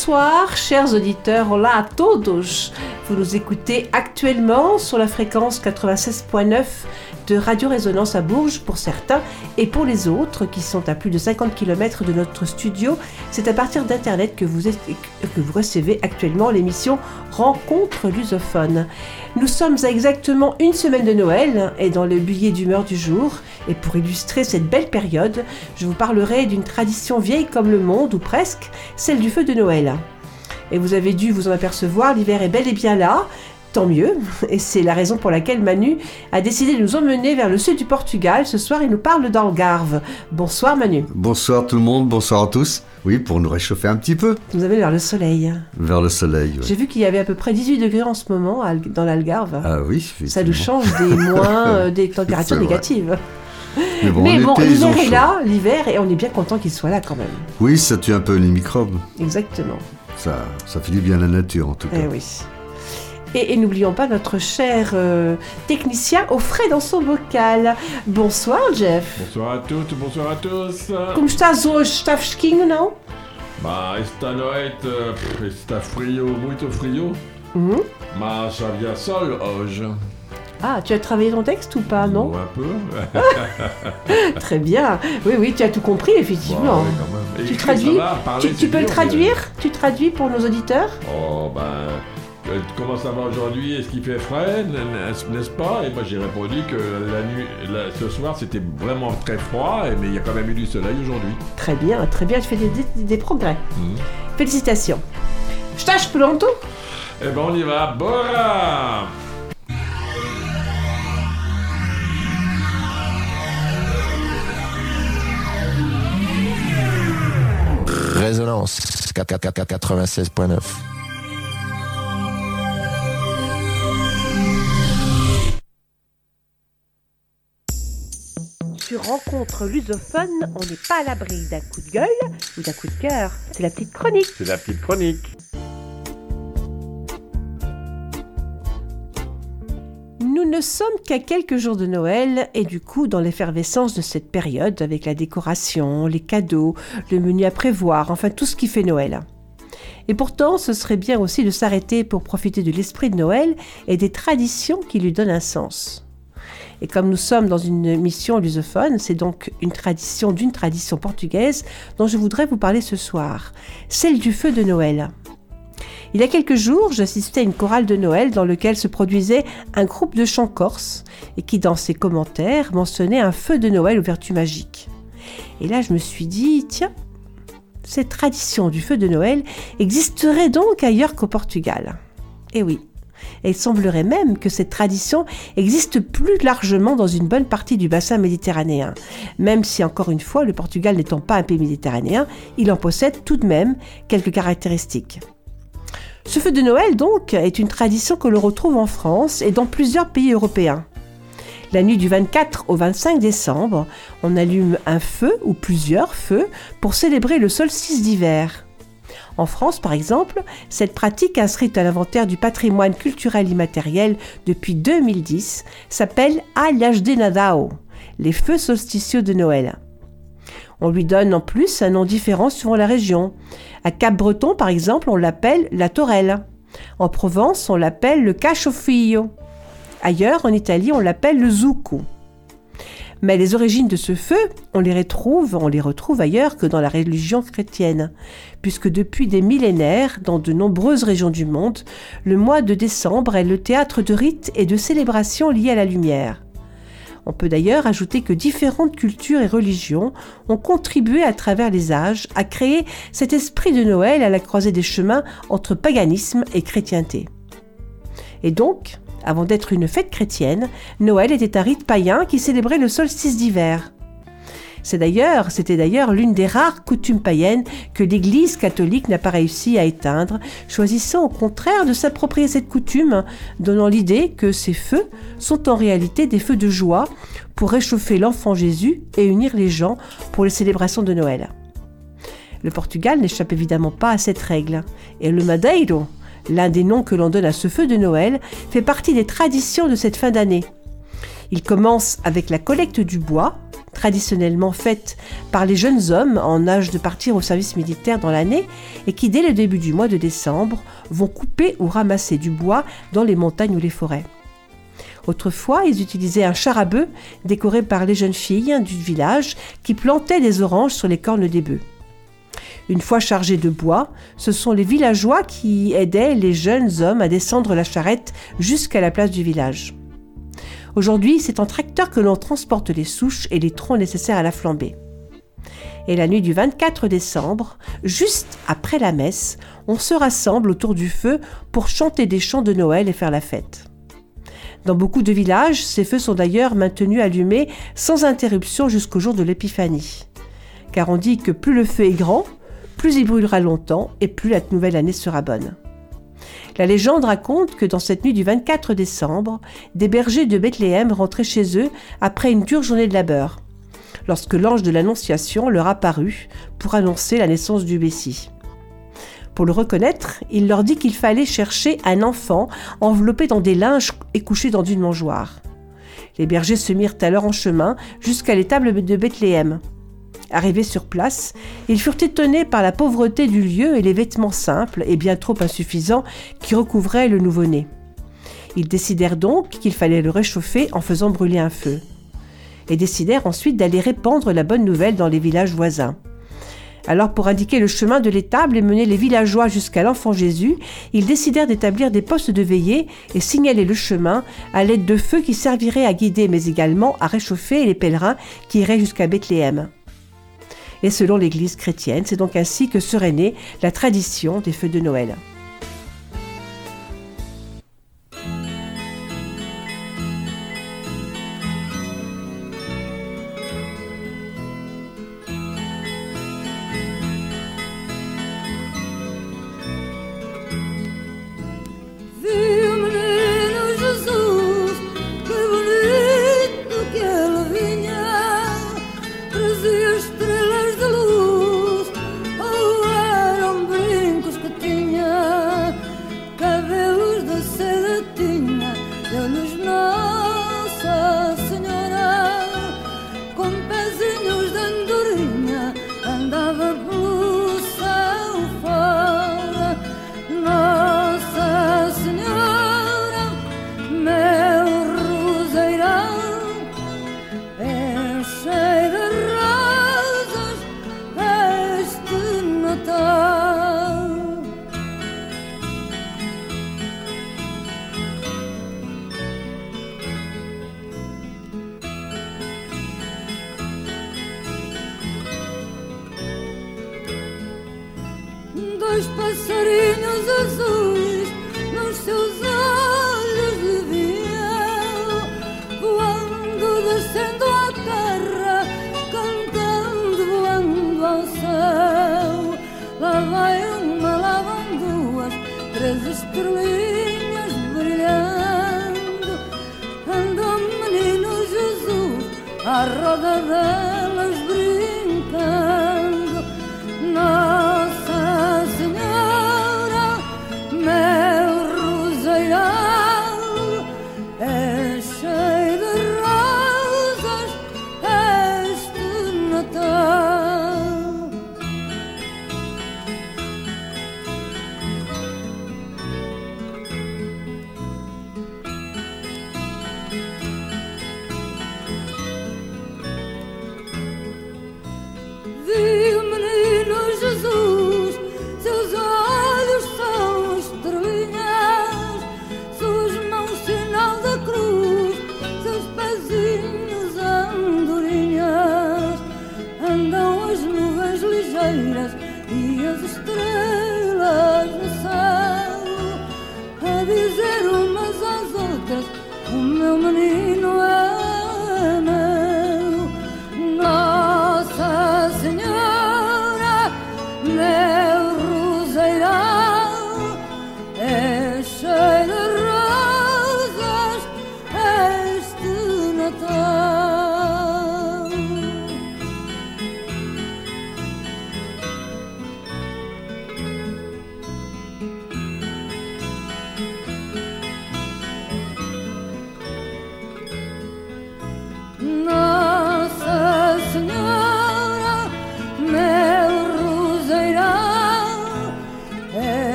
Bonsoir, chers auditeurs. Hola a todos. Vous nous écoutez actuellement sur la fréquence 96.9 de Radio Résonance à Bourges pour certains et pour les autres qui sont à plus de 50 km de notre studio. C'est à partir d'Internet que vous, que vous recevez actuellement l'émission Rencontre lusophone. Nous sommes à exactement une semaine de Noël et dans le billet d'humeur du jour. Et pour illustrer cette belle période, je vous parlerai d'une tradition vieille comme le monde, ou presque, celle du feu de Noël. Et vous avez dû vous en apercevoir, l'hiver est bel et bien là, Tant mieux, et c'est la raison pour laquelle Manu a décidé de nous emmener vers le sud du Portugal. Ce soir, il nous parle d'Algarve. Bonsoir Manu. Bonsoir tout le monde, bonsoir à tous. Oui, pour nous réchauffer un petit peu. Nous allons vers le soleil. Vers le soleil, oui. J'ai vu qu'il y avait à peu près 18 degrés en ce moment dans l'Algarve. Ah oui, Ça nous change des moins, euh, des températures négatives. Mais bon, l'hiver est là, l'hiver, et on est bien content qu'il soit là quand même. Oui, ça tue un peu les microbes. Exactement. Ça, ça fait du bien à la nature en tout cas. Eh oui. Et, n'oublions pas notre cher euh, technicien au frais dans son bocal. Bonsoir, Jeff. Bonsoir à toutes, bonsoir à tous. Como estás hoje? Está fresquinho, não? Bah, esta noite uh, está frio, muito frio. Uhum. Mas havia sol hoje. Ah, tu as travaillé ton texte ou pas, non? Un peu. Très bien. Oui, oui, tu as tout compris, effectivement. Bon, tu traduis Tu, tu peux le traduire? Tu traduis pour nos auditeurs? Oh, ben... Euh, comment ça va aujourd'hui? Est-ce qu'il fait frais? N'est-ce pas? Et moi j'ai répondu que la nuit, ce soir c'était vraiment très froid, mais il y a quand même eu du soleil aujourd'hui. Très bien, très bien, tu fais des, progrès. Mhm. Félicitations. Estás pronto Eh ben on y va, bora! Résonance. 96.9 Rencontre lusophone, on n'est pas à l'abri d'un coup de gueule ou d'un coup de cœur. C'est la petite chronique. C'est la petite chronique. Nous ne sommes qu'à quelques jours de Noël et du coup dans l'effervescence de cette période avec la décoration, les cadeaux, le menu à prévoir, enfin tout ce qui fait Noël. Et pourtant, ce serait bien aussi de s'arrêter pour profiter de l'esprit de Noël et des traditions qui lui donnent un sens. Et comme nous sommes dans une mission lusophone, c'est donc une tradition d'une tradition portugaise dont je voudrais vous parler ce soir, celle du feu de Noël. Il y a quelques jours, j'assistais à une chorale de Noël dans laquelle se produisait un groupe de chants corses et qui, dans ses commentaires, mentionnait un feu de Noël aux vertus magiques. Et là, je me suis dit, tiens, cette tradition du feu de Noël existerait donc ailleurs qu'au Portugal. Et oui, et il semblerait même que cette tradition existe plus largement dans une bonne partie du bassin méditerranéen. Même si, encore une fois, le Portugal n'étant pas un pays méditerranéen, il en possède tout de même quelques caractéristiques. Ce feu de Noël, donc, est une tradition que l'on retrouve en France et dans plusieurs pays européens. La nuit du 24 au 25 décembre, on allume un feu ou plusieurs feux pour célébrer le solstice d'hiver. En France, par exemple, cette pratique inscrite à l'inventaire du patrimoine culturel immatériel depuis 2010 s'appelle de Nadao, les feux solsticieux de Noël. On lui donne en plus un nom différent suivant la région. À Cap-Breton, par exemple, on l'appelle la Torelle. En Provence, on l'appelle le Cachofillo. Ailleurs, en Italie, on l'appelle le Zucco. Mais les origines de ce feu, on les retrouve, on les retrouve ailleurs que dans la religion chrétienne, puisque depuis des millénaires, dans de nombreuses régions du monde, le mois de décembre est le théâtre de rites et de célébrations liées à la lumière. On peut d'ailleurs ajouter que différentes cultures et religions ont contribué à travers les âges à créer cet esprit de Noël à la croisée des chemins entre paganisme et chrétienté. Et donc, avant d'être une fête chrétienne, Noël était un rite païen qui célébrait le solstice d'hiver. C'est d'ailleurs, c'était d'ailleurs l'une des rares coutumes païennes que l'Église catholique n'a pas réussi à éteindre, choisissant au contraire de s'approprier cette coutume, donnant l'idée que ces feux sont en réalité des feux de joie pour réchauffer l'enfant Jésus et unir les gens pour les célébrations de Noël. Le Portugal n'échappe évidemment pas à cette règle, et le Madeiro, l'un des noms que l'on donne à ce feu de Noël, fait partie des traditions de cette fin d'année. Il commence avec la collecte du bois, traditionnellement faite par les jeunes hommes en âge de partir au service militaire dans l'année et qui, dès le début du mois de décembre, vont couper ou ramasser du bois dans les montagnes ou les forêts. Autrefois, ils utilisaient un char à bœufs décoré par les jeunes filles du village qui plantaient des oranges sur les cornes des bœufs. Une fois chargés de bois, ce sont les villageois qui aidaient les jeunes hommes à descendre la charrette jusqu'à la place du village. Aujourd'hui, c'est en tracteur que l'on transporte les souches et les troncs nécessaires à la flambée. Et la nuit du 24 décembre, juste après la messe, on se rassemble autour du feu pour chanter des chants de Noël et faire la fête. Dans beaucoup de villages, ces feux sont d'ailleurs maintenus allumés sans interruption jusqu'au jour de l'Épiphanie. Car on dit que plus le feu est grand, plus il brûlera longtemps et plus la nouvelle année sera bonne. La légende raconte que dans cette nuit du 24 décembre, des bergers de Bethléem rentraient chez eux après une dure journée de labeur, lorsque l'ange de l'Annonciation leur apparut pour annoncer la naissance du Messie. Pour le reconnaître, il leur dit qu'il fallait chercher un enfant enveloppé dans des linges et couché dans une mangeoire. Les bergers se mirent alors en chemin jusqu'à l'étable de Bethléem. Arrivés sur place, ils furent étonnés par la pauvreté du lieu et les vêtements simples et bien trop insuffisants qui recouvraient le nouveau-né. Ils décidèrent donc qu'il fallait le réchauffer en faisant brûler un feu, et décidèrent ensuite d'aller répandre la bonne nouvelle dans les villages voisins. Alors pour indiquer le chemin de l'étable et mener les villageois jusqu'à l'enfant Jésus, ils décidèrent d'établir des postes de veillée et signaler le chemin à l'aide de feux qui serviraient à guider mais également à réchauffer les pèlerins qui iraient jusqu'à Bethléem et selon l'Église chrétienne. C'est donc ainsi que serait née la tradition des feux de Noël.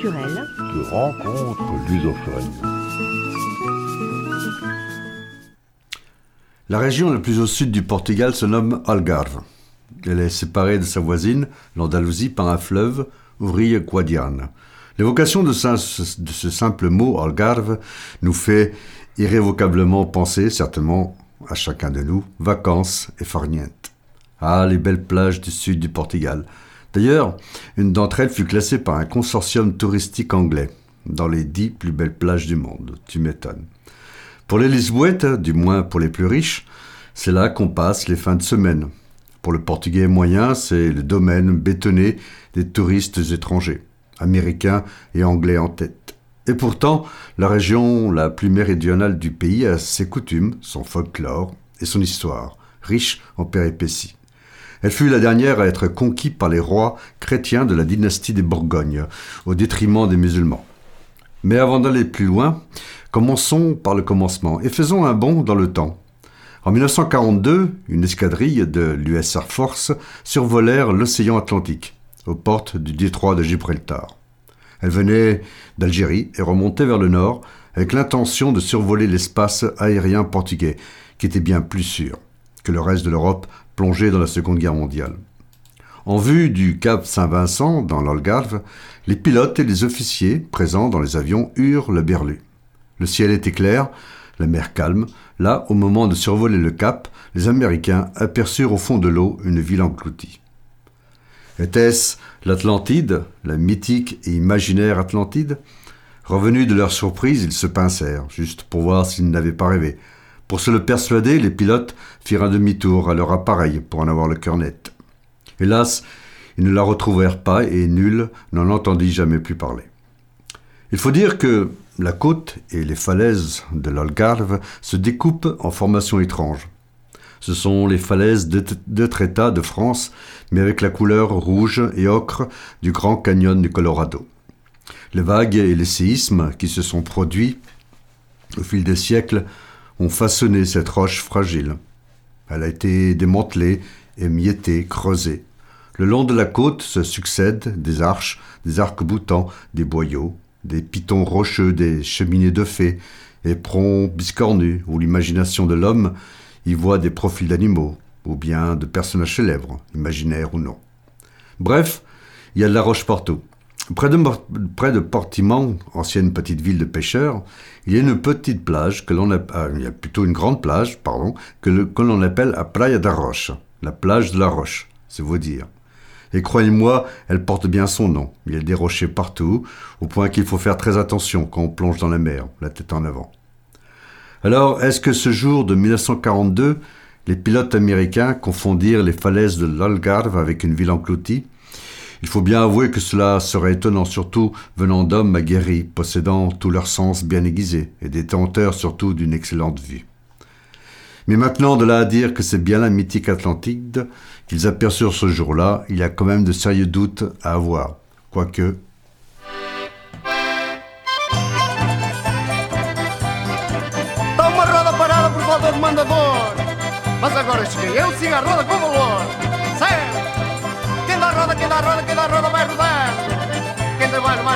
Culturelle. de. La région la plus au sud du Portugal se nomme Algarve. Elle est séparée de sa voisine, l'Andalousie, par un fleuve, Ouvrier Guadiane. L'évocation de, ce- de ce simple mot Algarve nous fait irrévocablement penser, certainement à chacun de nous, vacances et farniente. Ah, les belles plages du sud du Portugal. D'ailleurs, une d'entre elles fut classée par un consortium touristique anglais dans les dix plus belles plages du monde. Tu m'étonnes. Pour les Lisboètes, du moins pour les plus riches, c'est là qu'on passe les fins de semaine. Pour le portugais moyen, c'est le domaine bétonné des touristes étrangers, américains et anglais en tête. Et pourtant, la région la plus méridionale du pays a ses coutumes, son folklore et son histoire, riche en péripéties. Elle fut la dernière à être conquise par les rois chrétiens de la dynastie des Bourgognes, au détriment des musulmans. Mais avant d'aller plus loin, commençons par le commencement et faisons un bond dans le temps. En 1942, une escadrille de l'US Air Force survolèrent l'océan Atlantique, aux portes du détroit de Gibraltar. Elle venait d'Algérie et remontait vers le nord avec l'intention de survoler l'espace aérien portugais, qui était bien plus sûr que le reste de l'Europe plongée dans la Seconde Guerre mondiale. En vue du cap Saint-Vincent, dans l'Algarve, les pilotes et les officiers présents dans les avions eurent le berlu. Le ciel était clair, la mer calme. Là, au moment de survoler le cap, les Américains aperçurent au fond de l'eau une ville engloutie. Était-ce l'Atlantide, la mythique et imaginaire Atlantide? Revenus de leur surprise, ils se pincèrent, juste pour voir s'ils n'avaient pas rêvé. Pour se le persuader, les pilotes firent un demi-tour à leur appareil pour en avoir le cœur net. Hélas, ils ne la retrouvèrent pas et nul n'en entendit jamais plus parler. Il faut dire que la côte et les falaises de l'Algarve se découpent en formations étranges. Ce sont les falaises de Tréta de France, mais avec la couleur rouge et ocre du Grand Canyon du Colorado. Les vagues et les séismes qui se sont produits au fil des siècles ont façonné cette roche fragile. Elle a été démantelée, émiettée, creusée. Le long de la côte se succèdent des arches, des arcs-boutants, des boyaux, des pitons rocheux, des cheminées de fées, éperons biscornus, où l'imagination de l'homme y voit des profils d'animaux, ou bien de personnages célèbres, imaginaires ou non. Bref, il y a de la roche partout. Près de, près de Portimão, ancienne petite ville de pêcheurs, il y a une petite plage que l'on ah, il y a plutôt une grande plage, pardon, que, l'on appelle la Praia da Roche, la plage de la roche, c'est vous dire. Et croyez-moi, elle porte bien son nom. Il y a des rochers partout, au point qu'il faut faire très attention quand on plonge dans la mer, la tête en avant. Alors, est-ce que ce jour de 1942, les pilotes américains confondirent les falaises de l'Algarve avec une ville engloutie? Il faut bien avouer que cela serait étonnant, surtout venant d'hommes aguerris, possédant tous leurs sens bien aiguisés et détenteurs surtout d'une excellente vue. Mais maintenant, de là à dire que c'est bien la mythique Atlantide qu'ils aperçurent ce jour-là, il y a quand même de sérieux doutes à avoir. Quoique,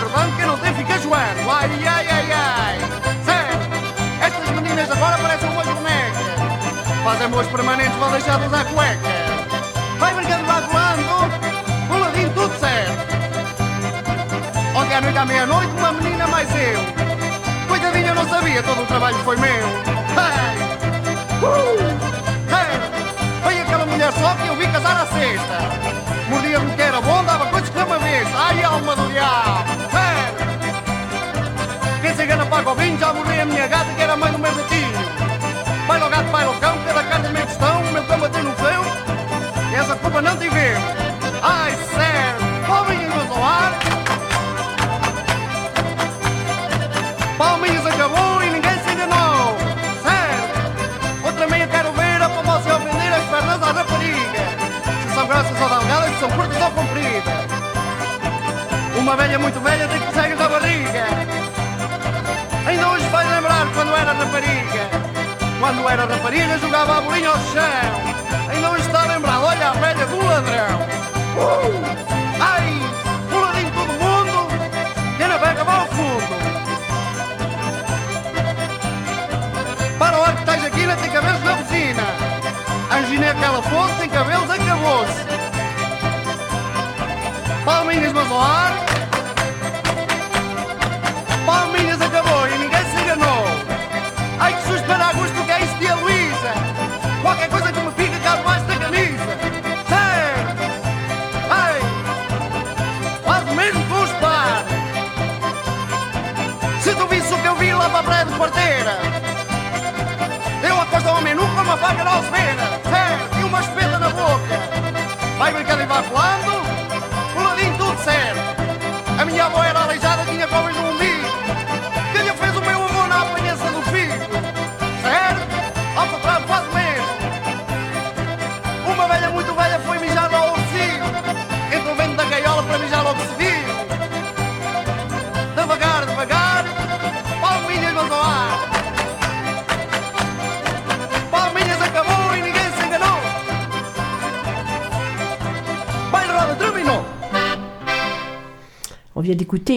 Rodando, quem não tem fica joando. Ai, ai, ai, ai. Certo? Estas meninas agora parecem umas bonecas. Fazem boas permanentes, vão deixar de usar cueca. Vai brincando, vai voando. Um ladinho, tudo certo. Ontem à noite à meia-noite, uma menina mais eu. Coitadinha, eu não sabia, todo o trabalho foi meu. Hey! Uh! Hey! Veio aquela mulher só que eu vi casar à sexta. Mordia-me que era bom, dava coisas que uma vez. Ai, alma do diabo! Agora vim já morrer a minha gata que era mãe do meu netinho.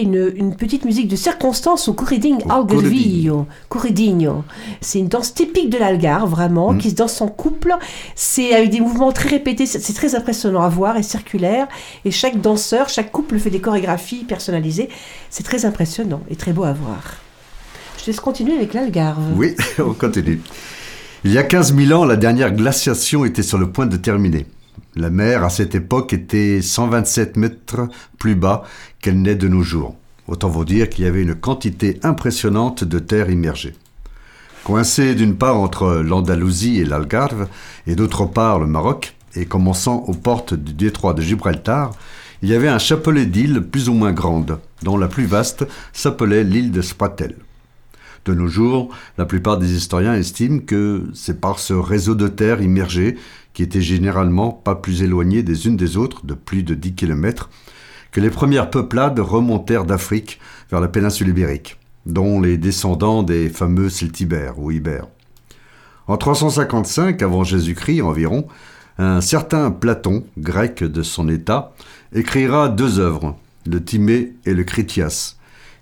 Une, une petite musique de circonstance au Corriding Algarvio. Corridinho. C'est une danse typique de l'Algarve, vraiment, Mm. qui se danse en couple. C'est avec des mouvements très répétés. C'est c'est très impressionnant à voir et circulaire. Et chaque danseur, chaque couple fait des chorégraphies personnalisées. C'est très impressionnant et très beau à voir. Je te laisse continuer avec l'Algarve. Oui, on continue. Il y a 15 000 ans, la dernière glaciation était sur le point de terminer. La mer, à cette époque, était 127 mètres plus bas qu'elle n'est de nos jours. Autant vous dire qu'il y avait une quantité impressionnante de terre immergée. Coincé d'une part entre l'Andalousie et l'Algarve, et d'autre part le Maroc, et commençant aux portes du détroit de Gibraltar, il y avait un chapelet d'îles plus ou moins grandes, dont la plus vaste s'appelait l'île de Spratel. De nos jours, la plupart des historiens estiment que c'est par ce réseau de terre immergé, qui était généralement pas plus éloigné des unes des autres de plus de 10 km, que les premières peuplades remontèrent d'Afrique vers la péninsule ibérique, dont les descendants des fameux Celtibères ou Ibères. En 355 avant Jésus-Christ environ, un certain Platon, grec de son état, écrira deux œuvres, le Timée et le Critias.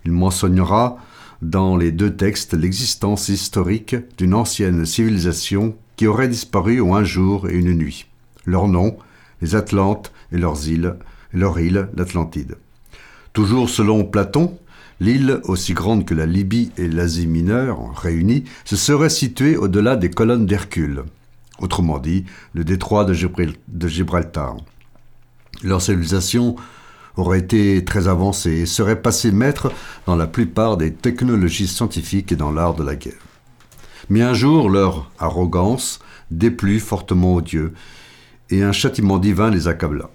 Il mentionnera dans les deux textes l'existence historique d'une ancienne civilisation qui aurait disparu en un jour et une nuit. Leur nom, les Atlantes et leurs îles, leur île, l'Atlantide. Toujours selon Platon, l'île, aussi grande que la Libye et l'Asie mineure réunies, se serait située au-delà des colonnes d'Hercule, autrement dit, le détroit de Gibraltar. Leur civilisation aurait été très avancée et serait passée maître dans la plupart des technologies scientifiques et dans l'art de la guerre. Mais un jour, leur arrogance déplut fortement aux dieux, et un châtiment divin les accabla.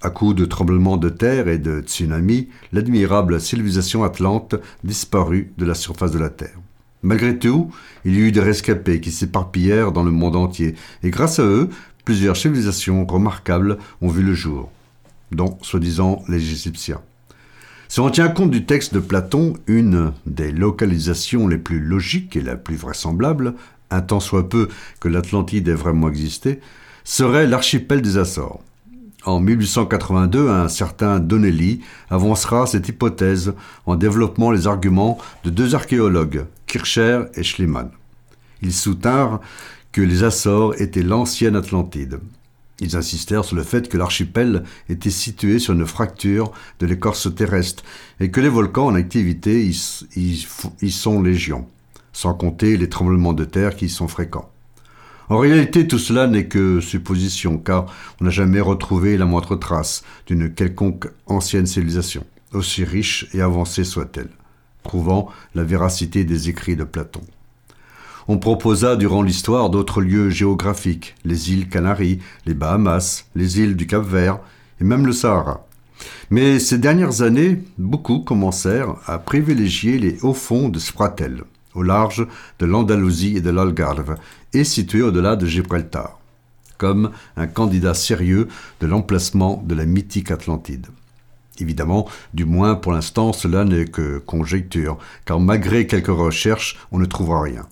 À coups de tremblements de terre et de tsunamis, l'admirable civilisation atlante disparut de la surface de la Terre. Malgré tout, il y eut des rescapés qui s'éparpillèrent dans le monde entier, et grâce à eux, plusieurs civilisations remarquables ont vu le jour, dont, soi-disant, les Égyptiens. Si on tient compte du texte de Platon, une des localisations les plus logiques et la plus vraisemblable, un tant soit peu que l'Atlantide ait vraiment existé, serait l'archipel des Açores. En 1882, un certain Donnelly avancera cette hypothèse en développant les arguments de deux archéologues, Kircher et Schliemann. Ils soutinrent que les Açores étaient l'ancienne Atlantide. Ils insistèrent sur le fait que l'archipel était situé sur une fracture de l'écorce terrestre et que les volcans en activité y, sont légion, sans compter les tremblements de terre qui y sont fréquents. En réalité, tout cela n'est que supposition, car on n'a jamais retrouvé la moindre trace d'une quelconque ancienne civilisation, aussi riche et avancée soit-elle, prouvant la véracité des écrits de Platon. On proposa durant l'histoire d'autres lieux géographiques, les îles Canaries, les Bahamas, les îles du Cap-Vert et même le Sahara. Mais ces dernières années, beaucoup commencèrent à privilégier les hauts fonds de Spratel, au large de l'Andalousie et de l'Algarve, et situés au-delà de Gibraltar, comme un candidat sérieux de l'emplacement de la mythique Atlantide. Évidemment, du moins pour l'instant, cela n'est que conjecture, car malgré quelques recherches, on ne trouvera rien.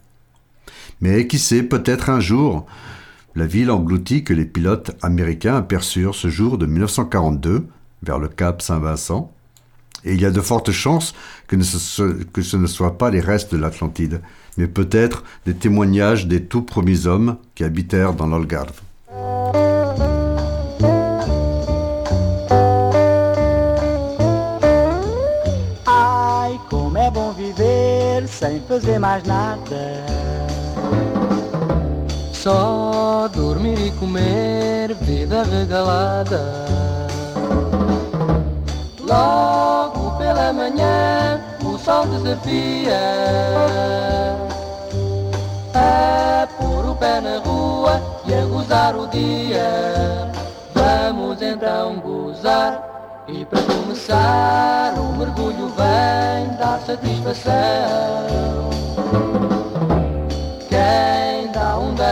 Mais qui sait, peut-être un jour, la ville engloutie que les pilotes américains aperçurent ce jour de 1942 vers le cap Saint-Vincent. Et il y a de fortes chances que, ce, ne soit pas les restes de l'Atlantide, mais peut-être des témoignages des tout premiers hommes qui habitèrent dans l'Algarve. Só dormir e comer, vida regalada. Logo pela manhã, o sol desafia a pôr o pé pé na rua e a gozar o dia. Vamos então gozar. E para começar, o mergulho vem dar satisfação.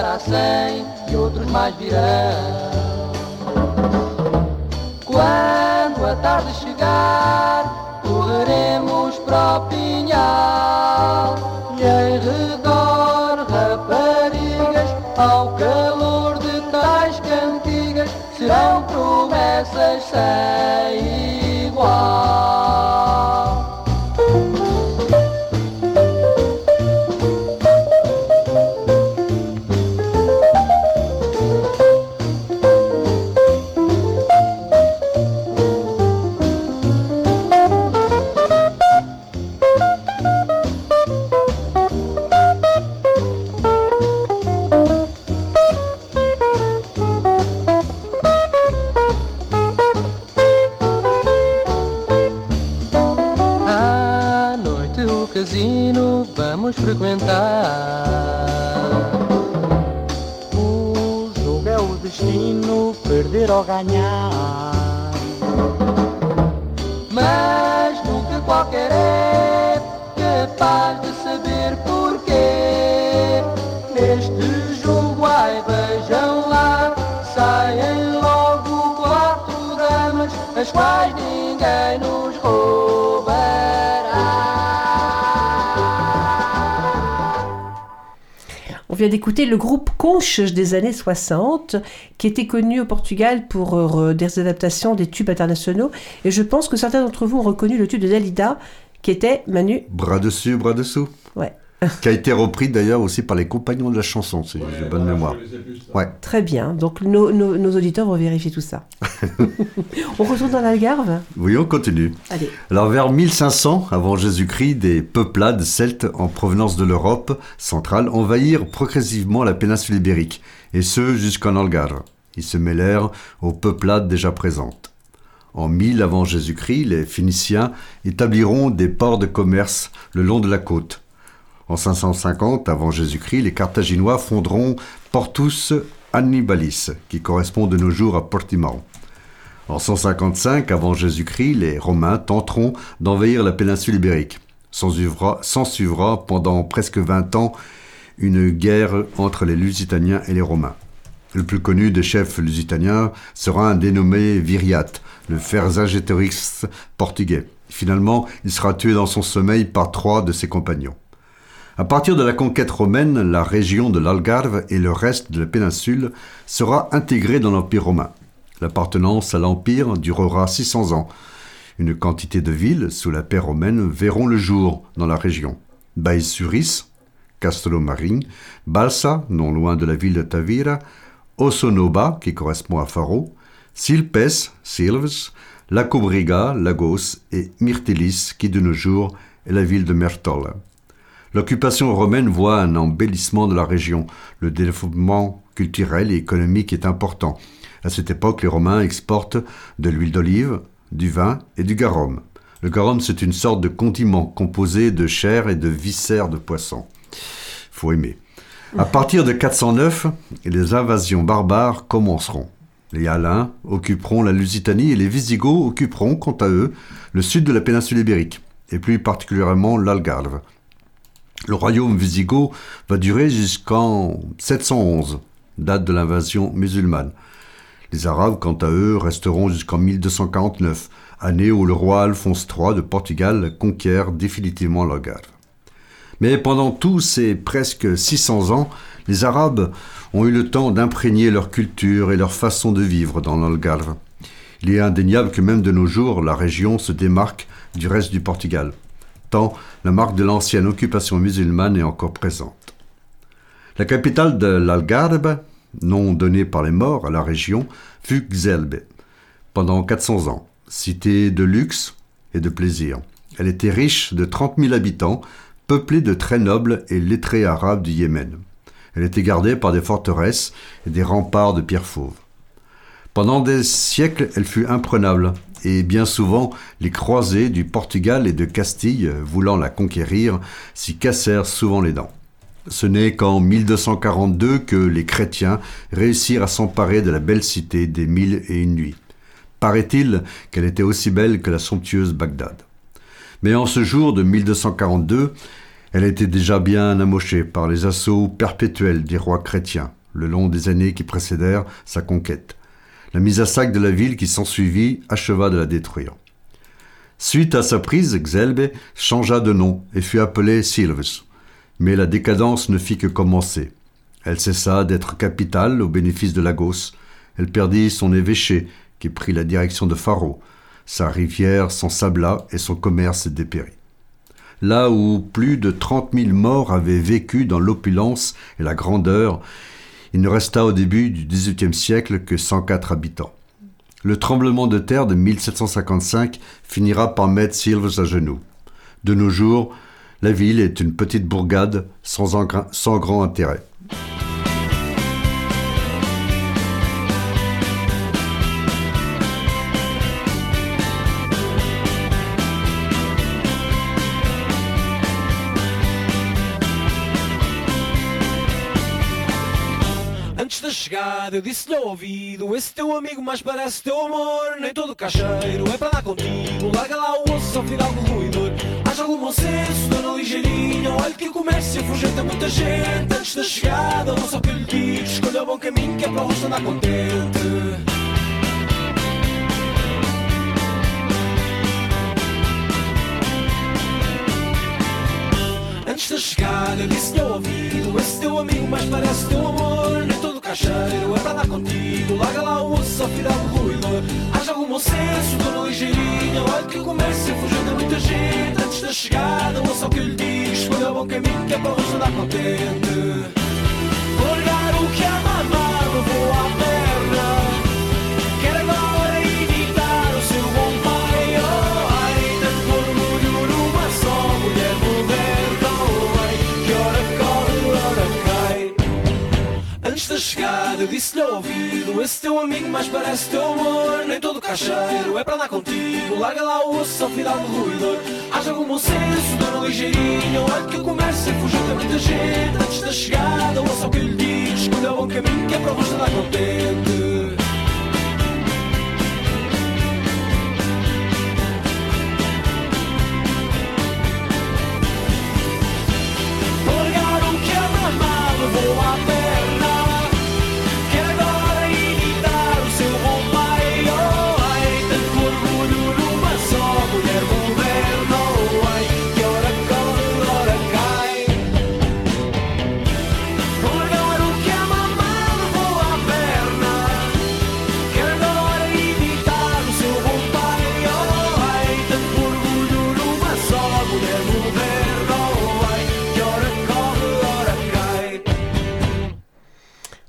Dará cem e outros mais virão. Quando a tarde chegar, correremos para o pinhal e em redor raparigas, ao calor de tais cantigas, serão promessas sem igual. Destino, perder ou ganhar. Mas nunca qualquer é capaz de saber vient d'écouter le groupe Conches des années 60, qui était connu au Portugal pour euh, des adaptations des tubes internationaux. Et je pense que certains d'entre vous ont reconnu le tube de Dalida, qui était Manu. Bras dessus, bras dessous. Ouais. Qui a été repris d'ailleurs aussi par les compagnons de la chanson, si j'ai bonne mémoire. Ouais. Très bien. Donc nos, nos- nos auditeurs vont vérifier tout ça. on retourne dans l'Algarve? Oui, on continue. Allez. Alors vers 1500 avant Jésus-Christ, des peuplades celtes en provenance de l'Europe centrale envahirent progressivement la péninsule ibérique, et ce jusqu'en Algarve. Ils se mêlèrent aux peuplades déjà présentes. En 1000 avant Jésus-Christ, les Phéniciens établiront des ports de commerce le long de la côte. En 550 avant Jésus-Christ, les Carthaginois fonderont Portus Annibalis, qui correspond de nos jours à Portimao. En 155 avant Jésus-Christ, les Romains tenteront d'envahir la péninsule ibérique. S'ensuivra s'ensuivra pendant presque 20 ans une guerre entre les Lusitaniens et les Romains. Le plus connu des chefs lusitaniens sera un dénommé Viriate, le Vercingetorix portugais. Finalement, il sera tué dans son sommeil par trois de ses compagnons. À partir de la conquête romaine, la région de l'Algarve et le reste de la péninsule sera intégrée dans l'Empire romain. L'appartenance à l'Empire durera 600 ans. Une quantité de villes sous la paix romaine verront le jour dans la région. Baïsuris, Castelmarin, Balsa, non loin de la ville de Tavira, Osonoba, qui correspond à Faro, Silpes, Silves, Lacobriga, Lagos et Myrtilis, qui de nos jours est la ville de Mertol. L'occupation romaine voit un embellissement de la région. Le développement culturel et économique est important. À cette époque, les Romains exportent de l'huile d'olive, du vin et du garum. Le garum, c'est une sorte de condiment composé de chair et de viscères de poisson. Faut aimer. À partir de 409, les invasions barbares commenceront. Les Alains occuperont la Lusitanie et les Visigoths occuperont, quant à eux, le sud de la péninsule ibérique, et plus particulièrement l'Algarve. Le royaume wisigoth va durer jusqu'en 711, date de l'invasion musulmane. Les Arabes, quant à eux, resteront jusqu'en 1249, année où le roi Alphonse III de Portugal conquiert définitivement l'Algarve. Mais pendant tous ces presque 600 ans, les Arabes ont eu le temps d'imprégner leur culture et leur façon de vivre dans l'Algarve. Il est indéniable que même de nos jours, la région se démarque du reste du Portugal, tant la marque de l'ancienne occupation musulmane est encore présente. La capitale de l'Algarve, nom donné par les morts à la région, fut Xelbe, pendant 400 ans, cité de luxe et de plaisir. Elle était riche de 30 000 habitants, peuplée de très nobles et lettrés arabes du Yémen. Elle était gardée par des forteresses et des remparts de pierre fauve. Pendant des siècles, elle fut imprenable, et bien souvent, les croisés du Portugal et de Castille, voulant la conquérir, s'y cassèrent souvent les dents. Ce n'est qu'en 1242 que les chrétiens réussirent à s'emparer de la belle cité des mille et une nuits. Paraît-il qu'elle était aussi belle que la somptueuse Bagdad. Mais en ce jour de 1242, elle était déjà bien amochée par les assauts perpétuels des rois chrétiens, le long des années qui précédèrent sa conquête. La mise à sac de la ville qui s'ensuivit acheva de la détruire. Suite à sa prise, Xelbe changea de nom et fut appelée Silves. Mais la décadence ne fit que commencer. Elle cessa d'être capitale au bénéfice de Lagos. Elle perdit son évêché, qui prit la direction de Faro. Sa rivière s'ensabla et son commerce dépérit. Là où plus de trente mille morts avaient vécu dans l'opulence et la grandeur, il ne resta au début du XVIIIe siècle que 104 habitants. Le tremblement de terre de 1755 finira par mettre Silves à genoux. De nos jours, la ville est une petite bourgade sans, sans grand intérêt. Eu disse-lhe ao ouvido Esse teu amigo mais parece teu amor Nem todo caixeiro é para dar contigo. Larga lá o osso, só vir algo ruidor. Haja algum bom senso, dona ligeirinha Olha que o comércio afugenta muita gente. Antes da chegada, não só que lhe digo Escolha o bom caminho que é para o rosto andar contente. Antes da chegada eu disse-lhe ao ouvido Esse teu amigo mais parece teu amor caixeiro é para dar contigo Larga lá o osso, filha do ruidor. Haja algum bom senso, dona ligeirinha Olha que o comércio fugindo muita gente Antes da chegada, Esse teu amigo mais parece teu amor. Nem todo caixeiro é para andar contigo. Larga lá o osso, só final do ruidor. Haja algum bom senso, dona ligeirinha. Olha que o comércio fugiu muita gente. Antes da chegada, ouça o que lhe digo Escolha o bom caminho que é para rosto andar contente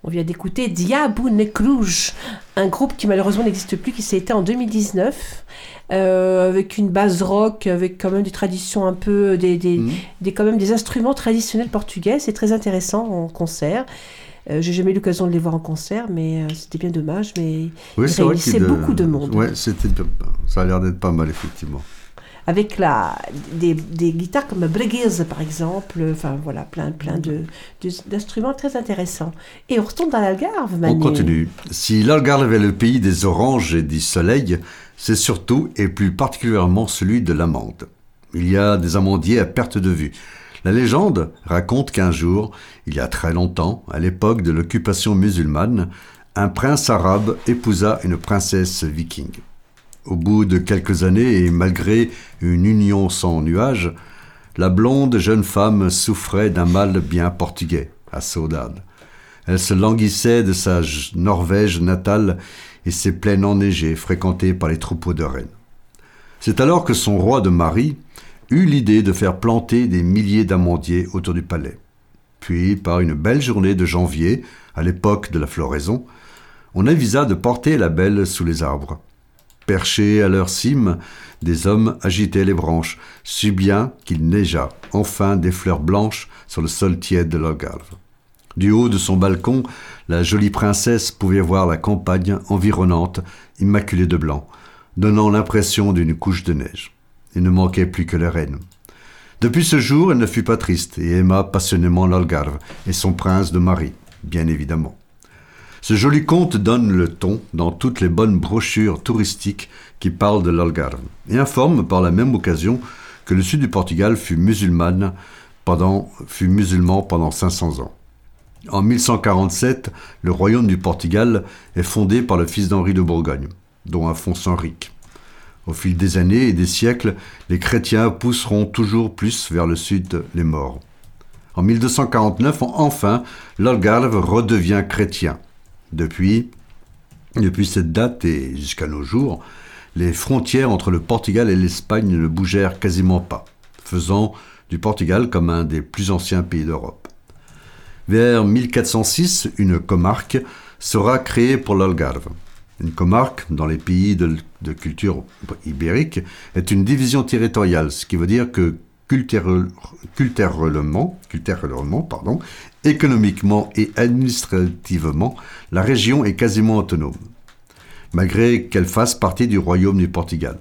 On vient d'écouter Diabou Nekrouj, un groupe qui malheureusement n'existe plus, qui s'est éteint en 2019, euh, avec une base rock, avec quand même des traditions un peu, des, des, Mhm. des- quand même des instruments traditionnels portugais. C'est très intéressant en concert. Euh, J'ai jamais eu l'occasion de les voir en concert, mais euh, c'était bien dommage. Mais Oui, c'est de- beaucoup de monde. Ouais, ça a l'air d'être pas mal, effectivement. Avec la, des, des guitares comme Bregues, par exemple. Enfin, voilà, plein, plein de- de- d'instruments très intéressants. Et on retourne dans l'Algarve, Manu. On continue. Si l'Algarve est le pays des oranges et du soleil, c'est surtout et plus particulièrement celui de l'amande. Il y a des amandiers à perte de vue. La légende raconte qu'un jour, il y a très longtemps, à l'époque de l'occupation musulmane, un prince arabe épousa une princesse viking. Au bout de quelques années et malgré une union sans nuage, la blonde jeune femme souffrait d'un mal bien portugais, à saudade. Elle se languissait de sa Norvège natale et ses plaines enneigées fréquentées par les troupeaux de rennes. C'est alors que son roi de mari eut l'idée de faire planter des milliers d'amandiers autour du palais. Puis, par une belle journée de janvier, à l'époque de la floraison, on avisa de porter la belle sous les arbres. Perchés à leur cime, des hommes agitaient les branches, si bien qu'il neigea enfin des fleurs blanches sur le sol tiède de l'Algarve. Du haut de son balcon, la jolie princesse pouvait voir la campagne environnante, immaculée de blanc, donnant l'impression d'une couche de neige. Il ne manquait plus que les reines. Depuis ce jour, elle ne fut pas triste et aima passionnément l'Algarve et son prince de mari, bien évidemment. Ce joli conte donne le ton dans toutes les bonnes brochures touristiques qui parlent de l'Algarve et informe par la même occasion que le sud du Portugal fut pendant, fut musulman pendant 500 ans. En 1147, le royaume du Portugal est fondé par le fils d'Henri de Bourgogne, dont Alphonse Henrique. Au fil des années et des siècles, les chrétiens pousseront toujours plus vers le sud les morts. En 1249, enfin, l'Algarve redevient chrétien. Depuis, depuis cette date et jusqu'à nos jours, les frontières entre le Portugal et l'Espagne ne bougèrent quasiment pas, faisant du Portugal comme un des plus anciens pays d'Europe. Vers 1406, une comarque sera créée pour l'Algarve. Une comarque, dans les pays de, culture ibérique, est une division territoriale, ce qui veut dire que culturellement, culturellement pardon, économiquement et administrativement, la région est quasiment autonome, malgré qu'elle fasse partie du royaume du Portugal.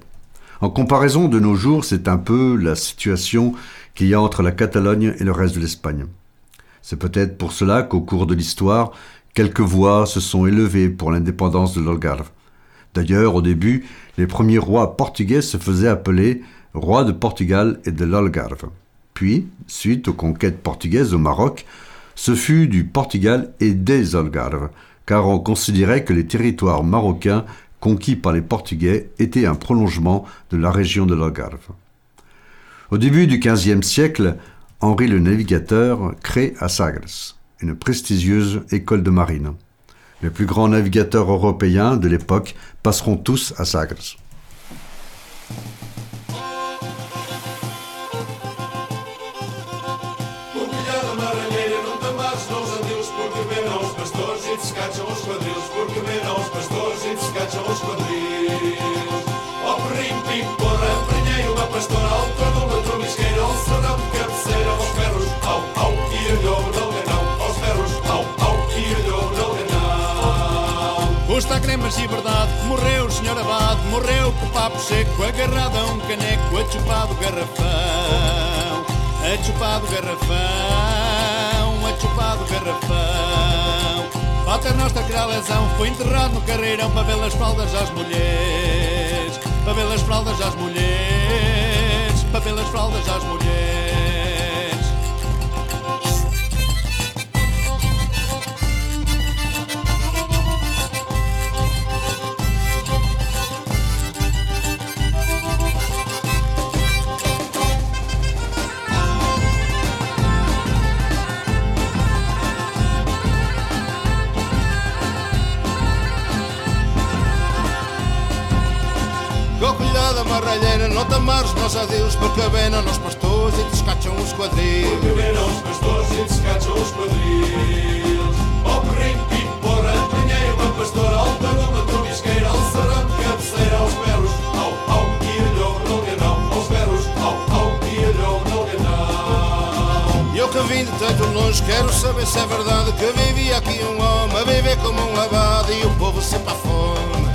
En comparaison de nos jours, c'est un peu la situation qu'il y a entre la Catalogne et le reste de l'Espagne. C'est peut-être pour cela qu'au cours de l'histoire, quelques voix se sont élevées pour l'indépendance de l'Algarve. D'ailleurs, au début, les premiers rois portugais se faisaient appeler rois de Portugal et de l'Algarve. Puis, suite aux conquêtes portugaises au Maroc, ce fut du Portugal et des Algarves, car on considérait que les territoires marocains conquis par les Portugais étaient un prolongement de la région de l'Algarve. Au début du XVe siècle, Henri le Navigateur crée à Sagres une prestigieuse école de marine. Les plus grands navigateurs européens de l'époque passeront tous à Sagres. Está cremas e verdade, morreu o senhor abade, morreu com o papo seco, agarrado a um caneco, a chupado garrafão, a chupado garrafão, a chupado garrafão. Pater Nossa Gralezão foi enterrado no carreirão para ver as fraldas às mulheres, para ver as fraldas às mulheres, para ver as fraldas às mulheres. Não ratllera no te'n mars, porque s'adius, perquè venen els pastors i ens catxen uns quadrils. Perquè venen pastores e i os catxen Oh quadrils. Pop, porra, Apanhei uma pastora, alta termòmetre visquera, el serrat, capçalera, els perros, au, au, i allò del ganau, els perros, au, au, i allò del. Eu que vim de tanto longe, quero saber se é verdade que vivia aqui um homem a viver como um abade e o povo sempre à fome.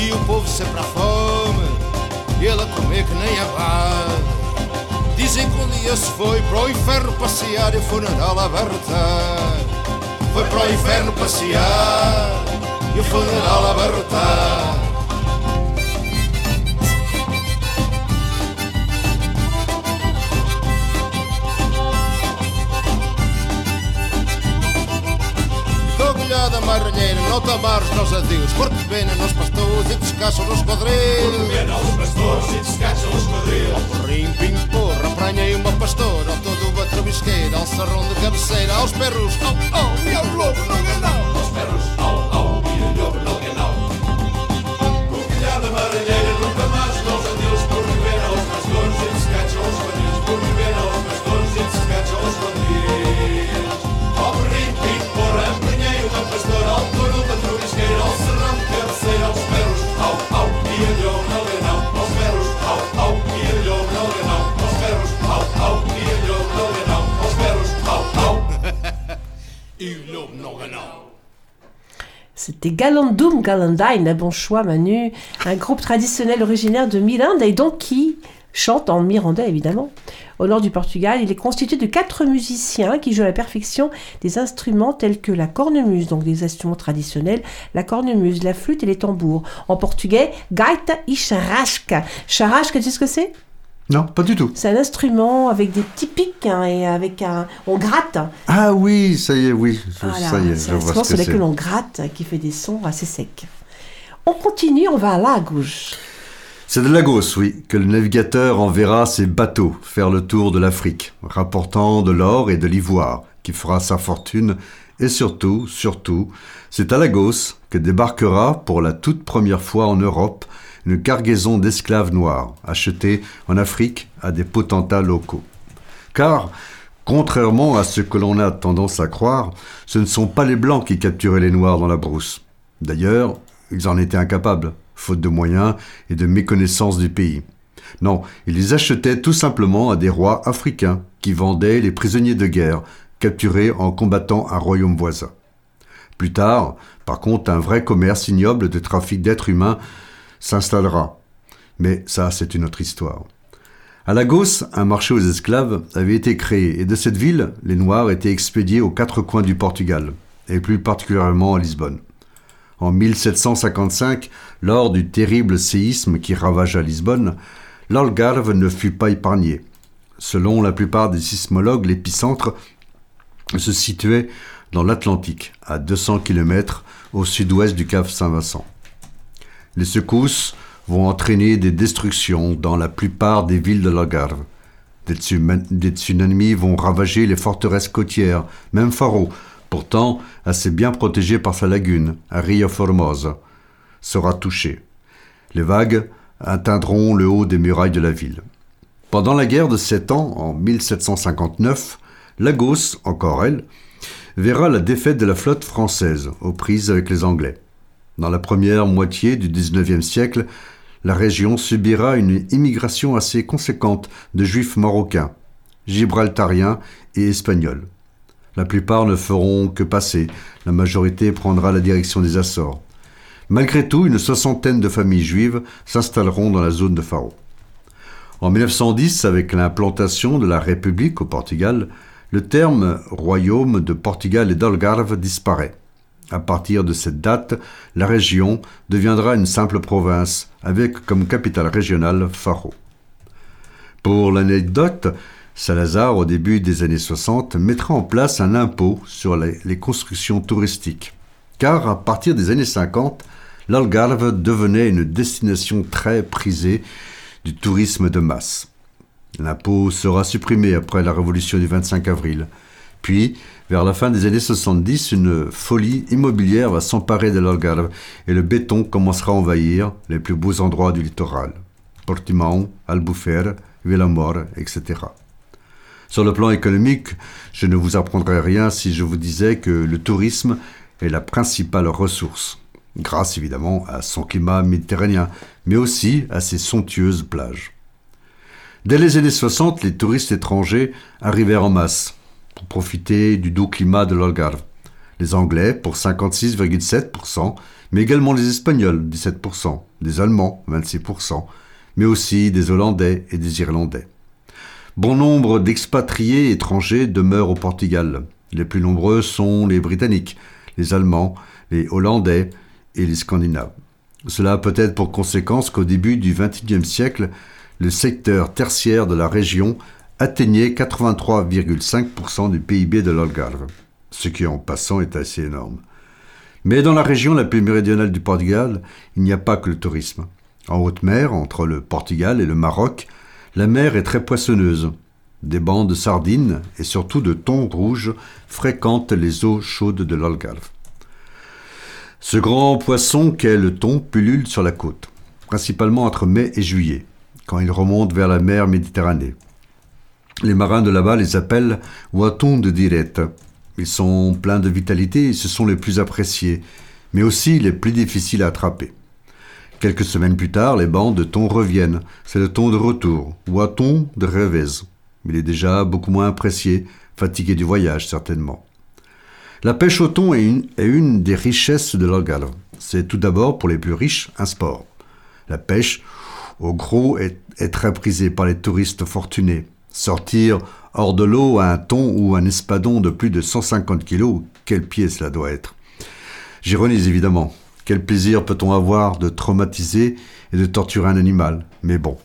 E o povo sempre à fome ele a comer que nem abade. Dizem que um dia se foi para o inferno passear e o funeral a barrotar. Foi para o inferno passear e o funeral a barrotar. automars no s'adius, corcs venen els pastors i ets caça els quadrils. Corcs venen els pastors i ets caça els quadrils. Corrim, pim, por, reprenya i un bon pastor, el todo va travisquera, el serrón de capcera, els perros, oh, oh, i el lobo no ganau. Els perros, C'était Galandum Galandine, un bon choix Manu, un groupe traditionnel originaire de Miranda et donc qui chante en mirandais évidemment. au nord du Portugal. Il est constitué de quatre musiciens qui jouent à la perfection des instruments tels que la cornemuse, donc des instruments traditionnels, la cornemuse, la flûte et les tambours. En portugais, gaita e charrasca. Charrasca, tu sais ce que c'est? Non, pas du tout. C'est un instrument avec des petits pics hein, et avec un... On gratte. Ah oui, ça y est, oui. Voilà, ça y est, c'est je un vois instrument sur que lequel c'est. on gratte qui fait des sons assez secs. On continue, on va à Lagos. C'est de Lagos, oui, que le navigateur enverra ses bateaux faire le tour de l'Afrique, rapportant de l'or et de l'ivoire, qui fera sa fortune, et surtout, surtout, c'est à Lagos que débarquera pour la toute première fois en Europe cargaison d'esclaves noirs, achetés en Afrique à des potentats locaux. Car, contrairement à ce que l'on a tendance à croire, ce ne sont pas les Blancs qui capturaient les Noirs dans la brousse. D'ailleurs, ils en étaient incapables, faute de moyens et de méconnaissance du pays. Non, ils les achetaient tout simplement à des rois africains qui vendaient les prisonniers de guerre capturés en combattant un royaume voisin. Plus tard, par contre, un vrai commerce ignoble de trafic d'êtres humains s'installera. Mais ça, c'est une autre histoire. À Lagos, un marché aux esclaves avait été créé et de cette ville, les Noirs étaient expédiés aux quatre coins du Portugal, et plus particulièrement à Lisbonne. En 1755, lors du terrible séisme qui ravagea Lisbonne, l'Algarve ne fut pas épargné. Selon la plupart des sismologues, l'épicentre se situait dans l'Atlantique, à 200 km au sud-ouest du Cap Saint-Vincent. Les secousses vont entraîner des destructions dans la plupart des villes de l'Algarve. Des, tsunamis vont ravager les forteresses côtières, même Faro, pourtant assez bien protégé par sa lagune, à Rio Formosa, sera touché. Les vagues atteindront le haut des murailles de la ville. Pendant la guerre de Sept Ans, en 1759, Lagos, encore elle, verra la défaite de la flotte française aux prises avec les Anglais. Dans la première moitié du XIXe siècle, la région subira une immigration assez conséquente de juifs marocains, gibraltariens et espagnols. La plupart ne feront que passer, la majorité prendra la direction des Açores. Malgré tout, une soixantaine de familles juives s'installeront dans la zone de Faro. En 1910, avec l'implantation de la République au Portugal, le terme royaume de Portugal et d'Algarve disparaît. À partir de cette date, la région deviendra une simple province, avec comme capitale régionale Faro. Pour l'anecdote, Salazar, au début des années 60, mettra en place un impôt sur les, constructions touristiques. Car à partir des années 50, l'Algarve devenait une destination très prisée du tourisme de masse. L'impôt sera supprimé après la révolution du 25 avril. Puis, vers la fin des années 70, une folie immobilière va s'emparer de l'Algarve et le béton commencera à envahir les plus beaux endroits du littoral. Portimão, Albufeira, Villamor, etc. Sur le plan économique, je ne vous apprendrai rien si je vous disais que le tourisme est la principale ressource, grâce évidemment à son climat méditerranéen, mais aussi à ses somptueuses plages. Dès les années 60, les touristes étrangers arrivèrent en masse pour profiter du doux climat de l'Algarve. Les Anglais pour 56,7%, mais également les Espagnols 17%, des Allemands 26%, mais aussi des Hollandais et des Irlandais. Bon nombre d'expatriés étrangers demeurent au Portugal. Les plus nombreux sont les Britanniques, les Allemands, les Hollandais et les Scandinaves. Cela a peut-être pour conséquence qu'au début du XXIe siècle, le secteur tertiaire de la région atteignait 83,5% du PIB de l'Algarve, ce qui en passant est assez énorme. Mais dans la région la plus méridionale du Portugal, il n'y a pas que le tourisme. En haute mer, entre le Portugal et le Maroc, la mer est très poissonneuse. Des bancs de sardines et surtout de thon rouge fréquentent les eaux chaudes de l'Algarve. Ce grand poisson qu'est le thon pullule sur la côte, principalement entre mai et juillet, quand il remonte vers la mer Méditerranée. Les marins de là-bas les appellent Waton de dirette. Ils sont pleins de vitalité et ce sont les plus appréciés, mais aussi les plus difficiles à attraper. Quelques semaines plus tard, les bancs de thon reviennent. C'est le thon de retour, Waton de revez. Il est déjà beaucoup moins apprécié, fatigué du voyage certainement. La pêche au thon est une, des richesses de l'Algarve. C'est tout d'abord pour les plus riches un sport. La pêche au gros est très prisée par les touristes fortunés. Sortir hors de l'eau un thon ou un espadon de plus de 150 kilos, quel pied cela doit être. J'ironise évidemment. Quel plaisir peut-on avoir de traumatiser et de torturer un animal? Mais bon.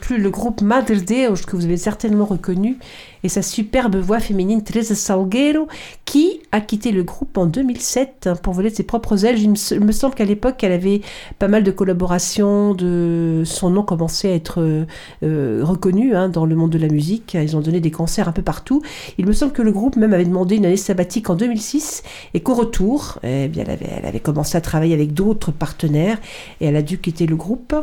Plus le groupe Madre Deus, que vous avez certainement reconnu, et sa superbe voix féminine Teresa Salguero, a quitté le groupe en 2007 hein, pour voler de ses propres ailes. Il me, semble qu'à l'époque, elle avait pas mal de collaborations, de... son nom commençait à être euh, euh, reconnu hein, dans le monde de la musique. Ils ont donné des concerts un peu partout. Il me semble que le groupe même avait demandé une année sabbatique en 2006, et qu'au retour, eh bien, elle, avait, commencé à travailler avec d'autres partenaires, et elle a dû quitter le groupe.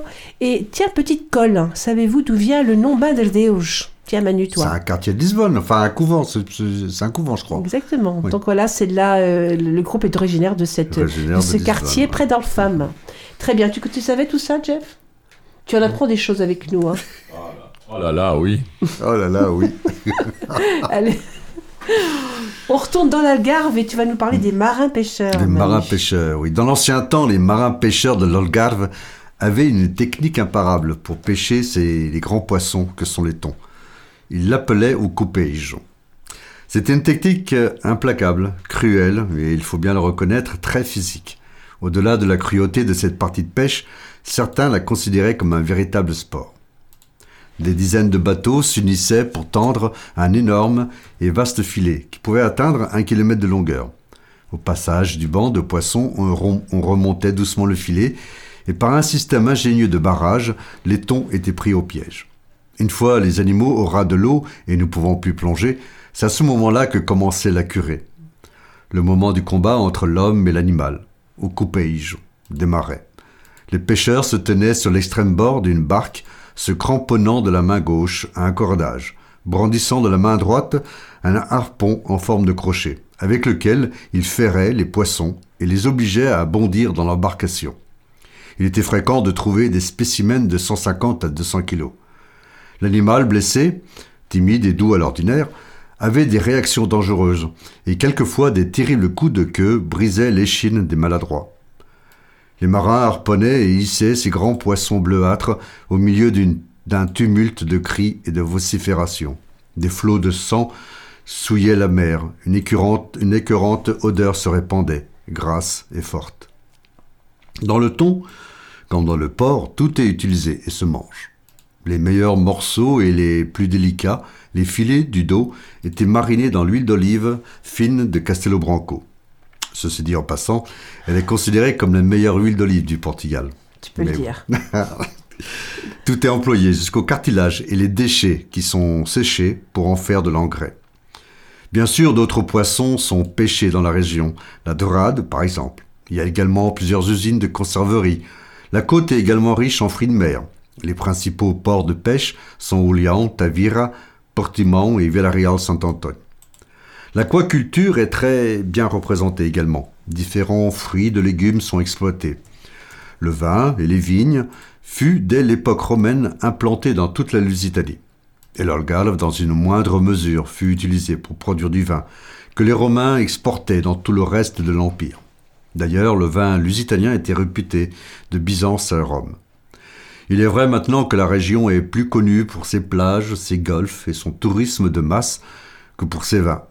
Et tiens, petite colle, hein, savez-vous d'où vient le nom Deus Tiens, Manu, C'est un quartier de Lisbonne, enfin un couvent, c'est un couvent, je crois. Exactement. Oui. Donc voilà, c'est là, euh, le groupe est originaire de, cette, Originaire de ce quartier près d'Alfam. Très bien. Tu, tu savais tout ça, Jeff? Tu en apprends des choses avec nous. Hein. Oh là là, oui. Oh là là, oui. Allez. On retourne dans l'Algarve et tu vas nous parler des marins pêcheurs. Manu. marins pêcheurs, oui. Dans l'ancien temps, les marins pêcheurs de l'Algarve avaient une technique imparable pour pêcher ces, les grands poissons que sont les thons. Ils l'appelaient au coupage. C'était une technique implacable, cruelle, et il faut bien le reconnaître, très physique. Au-delà de la cruauté de cette partie de pêche, certains la considéraient comme un véritable sport. Des dizaines de bateaux s'unissaient pour tendre un énorme et vaste filet qui pouvait atteindre un kilomètre de longueur. Au passage du banc de poissons, on remontait doucement le filet et par un système ingénieux de barrage, les thons étaient pris au piège. Une fois les animaux au ras de l'eau et ne pouvant plus plonger, c'est à ce moment-là que commençait la curée. Le moment du combat entre l'homme et l'animal, au coupéige, démarrait. Les pêcheurs se tenaient sur l'extrême bord d'une barque, se cramponnant de la main gauche à un cordage, brandissant de la main droite un harpon en forme de crochet, avec lequel ils ferraient les poissons et les obligeaient à bondir dans l'embarcation. Il était fréquent de trouver des spécimens de 150 à 200 kilos. L'animal blessé, timide et doux à l'ordinaire, avait des réactions dangereuses, et quelquefois des terribles coups de queue brisaient l'échine des maladroits. Les marins harponnaient et hissaient ces grands poissons bleuâtres au milieu d'un tumulte de cris et de vociférations. Des flots de sang souillaient la mer, une écœurante, une écœurante odeur se répandait, grasse et forte. Dans le thon, comme dans le porc, tout est utilisé et se mange. Les meilleurs morceaux et les plus délicats, les filets du dos, étaient marinés dans l'huile d'olive fine de Castelo Branco. Ceci dit en passant, elle est considérée comme la meilleure huile d'olive du Portugal. Tu peux le dire. Tout est employé jusqu'au cartilage et les déchets qui sont séchés pour en faire de l'engrais. Bien sûr, d'autres poissons sont pêchés dans la région, la dorade par exemple. Il y a également plusieurs usines de conserverie. La côte est également riche en fruits de mer. Les principaux ports de pêche sont Ulião, Tavira, Portimão et Villarreal Saint-Antoine. L'aquaculture est très bien représentée également. Différents fruits de légumes sont exploités. Le vin et les vignes fut dès l'époque romaine implanté dans toute la Lusitanie. Et l'Algarve, dans une moindre mesure, fut utilisé pour produire du vin, que les Romains exportaient dans tout le reste de l'Empire. D'ailleurs, le vin lusitanien était réputé de Byzance à Rome. Il est vrai maintenant que la région est plus connue pour ses plages, ses golfs et son tourisme de masse que pour ses vins,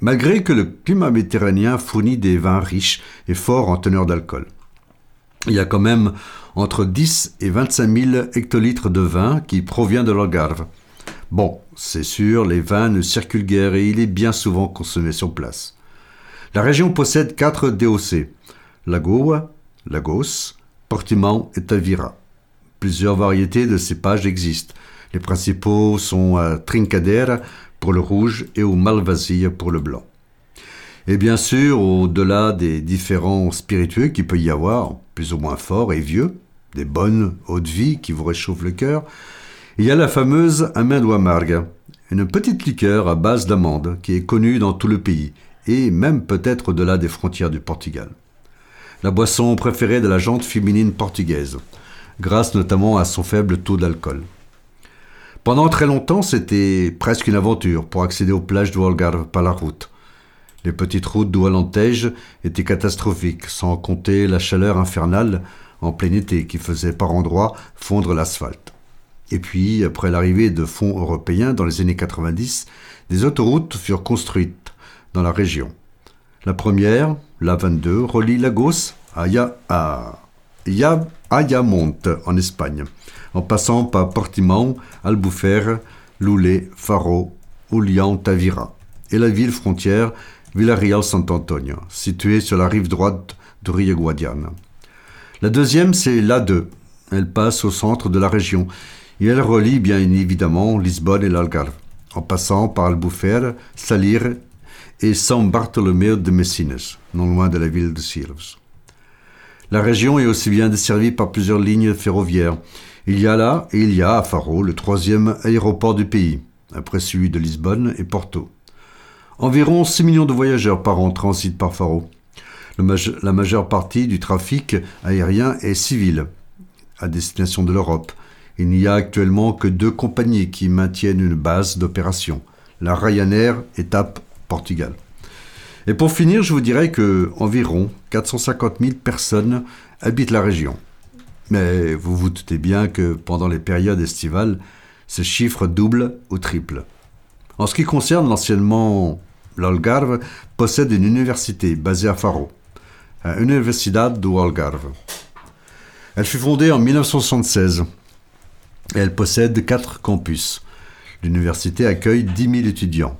malgré que le climat méditerranéen fournit des vins riches et forts en teneur d'alcool. Il y a quand même entre 10 et 25 000 hectolitres de vin qui provient de l'Algarve. Bon, c'est sûr, les vins ne circulent guère et il est bien souvent consommé sur place. La région possède quatre DOC, Lagoa, Lagos, Portimão et Tavira. Plusieurs variétés de cépages existent. Les principaux sont à Trincadeira pour le rouge et au Malvasia pour le blanc. Et bien sûr, au-delà des différents spiritueux qu'il peut y avoir, plus ou moins forts et vieux, des bonnes eaux de vie qui vous réchauffent le cœur, il y a la fameuse Amêndoa Amarga, une petite liqueur à base d'amande qui est connue dans tout le pays et même peut-être au-delà des frontières du Portugal. La boisson préférée de la jante féminine portugaise, grâce notamment à son faible taux d'alcool. Pendant très longtemps, c'était presque une aventure pour accéder aux plages du Algarve par la route. Les petites routes d'Oualantège étaient catastrophiques, sans compter la chaleur infernale en plein été qui faisait par endroits fondre l'asphalte. Et puis, après l'arrivée de fonds européens dans les années 90, des autoroutes furent construites dans la région. La première, la 22, relie Lagos à, Ya- à Ya- Ayamonte en Espagne, en passant par Portimão, Albufeira, Loulé, Faro, Ulião, Tavira, et la ville frontière Villarreal Santo-Antonio, située sur la rive droite du Rio Guadiana. La deuxième, c'est l'A2. Elle passe au centre de la région et elle relie bien évidemment Lisbonne et l'Algarve, en passant par Albufeira, Salir et São Bartolomeu de Messinas, non loin de la ville de Sirves. La région est aussi bien desservie par plusieurs lignes ferroviaires. Il y a là, et il y a à Faro, le troisième aéroport du pays, après celui de Lisbonne et Porto. Environ 6 millions de voyageurs par an transitent par Faro. La majeure partie du trafic aérien est civil, à destination de l'Europe. Il n'y a actuellement que deux compagnies qui maintiennent une base d'opération, la Ryanair et TAP Portugal. Et pour finir, je vous dirais que environ 450 000 personnes habitent la région. Mais vous vous doutez bien que pendant les périodes estivales, ce chiffre double ou triple. En ce qui concerne l'anciennement l'Algarve, possède une université basée à Faro, à Universidade do Algarve. Elle fut fondée en 1976 et elle possède quatre campus. L'université accueille 10 000 étudiants.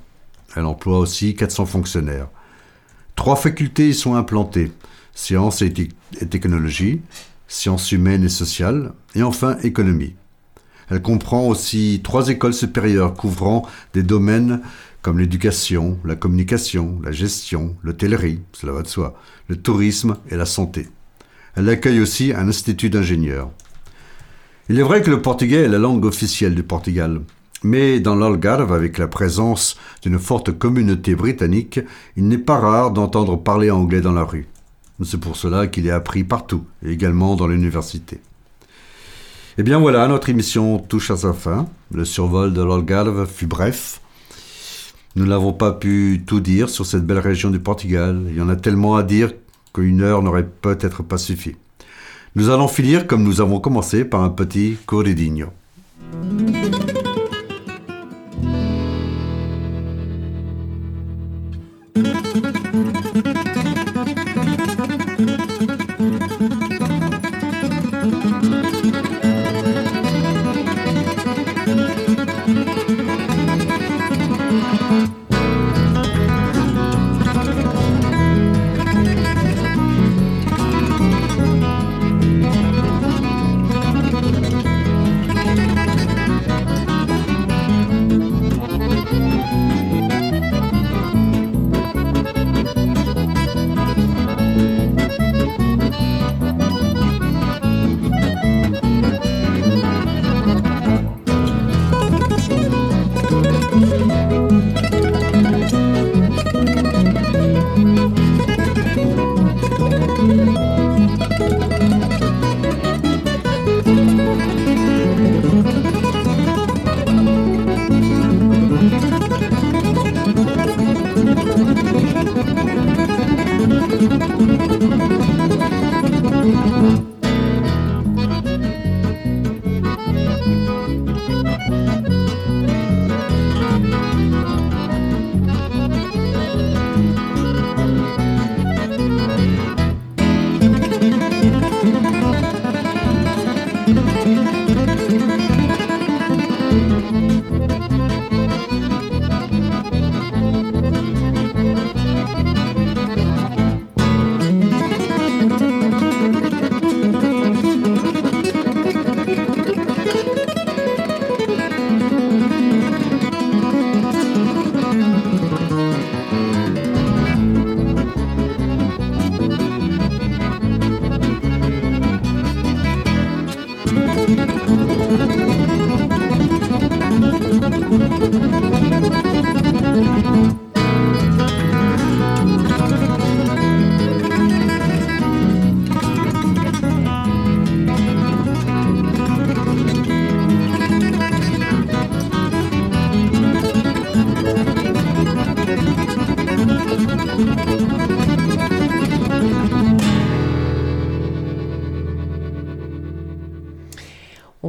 Elle emploie aussi 400 fonctionnaires. Trois facultés y sont implantées sciences et, te- et technologie, sciences humaines et sociales, et enfin économie. Elle comprend aussi trois écoles supérieures couvrant des domaines comme l'éducation, la communication, la gestion, l'hôtellerie, cela va de soi, le tourisme et la santé. Elle accueille aussi un institut d'ingénieurs. Il est vrai que le portugais est la langue officielle du Portugal, mais dans l'Algarve, avec la présence d'une forte communauté britannique, il n'est pas rare d'entendre parler anglais dans la rue. C'est pour cela qu'il est appris partout, et également dans l'université. Eh bien voilà, notre émission touche à sa fin. Le survol de l'Algarve fut bref. Nous n'avons pas pu tout dire sur cette belle région du Portugal. Il y en a tellement à dire qu'une heure n'aurait peut-être pas suffi. Nous allons finir comme nous avons commencé par un petit corridinho.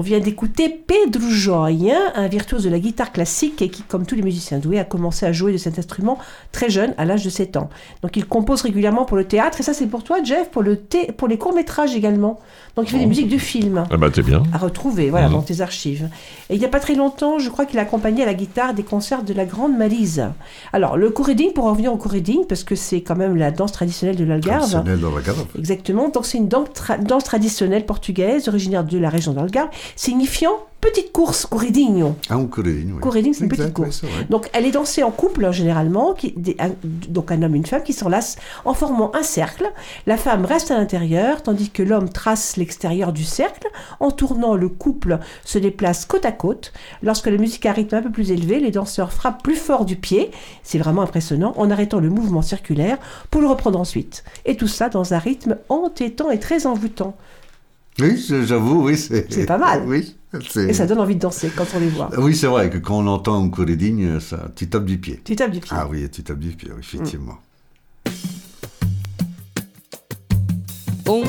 Vient d'écouter Pedro Joia, un virtuose de la guitare classique et qui, comme tous les musiciens doués, a commencé à jouer de cet instrument très jeune, à l'âge de 7 ans. Donc il compose régulièrement pour le théâtre, et ça c'est pour toi, Jeff, pour, le thé- pour les courts-métrages également. Donc il fait des musiques de films. Ah bah bien. À retrouver, voilà, Mhm. dans tes archives. Et il n'y a pas très longtemps, je crois qu'il a accompagné à la guitare des concerts de la Grande Malise. Alors, le corriding, pour en revenir au corriding, parce que c'est quand même la danse traditionnelle de l'Algarve. Traditionnelle de l'Algarve. Exactement. Donc, c'est une danse, tra- danse traditionnelle portugaise, originaire de la région d'Algarve, signifiant petite course, corridinho. Ah, un corridinho. oui. C'est une Exact, petite course. Donc, elle est dansée en couple, généralement, qui, des- un- donc un homme et une femme qui s'enlacent en formant un cercle. La femme reste à l'intérieur, tandis que l'homme trace l'extérieur du cercle. En tournant, le couple se déplace côte à côte. Lorsque la musique a un rythme un peu plus élevé, les danseurs frappent plus fort du pied. C'est vraiment impressionnant, en arrêtant le mouvement circulaire pour le reprendre ensuite. Et tout ça dans un rythme entêtant et très envoûtant. Oui, j'avoue, oui. C'est C'est pas mal. Oui, c'est- Et ça donne envie de danser quand on les voit. Oui, c'est vrai que quand on entend un corridinho, ça, tu tapes du pied. Tu tapes du pied. Ah oui, tu tapes du pied, oui, effectivement. Um,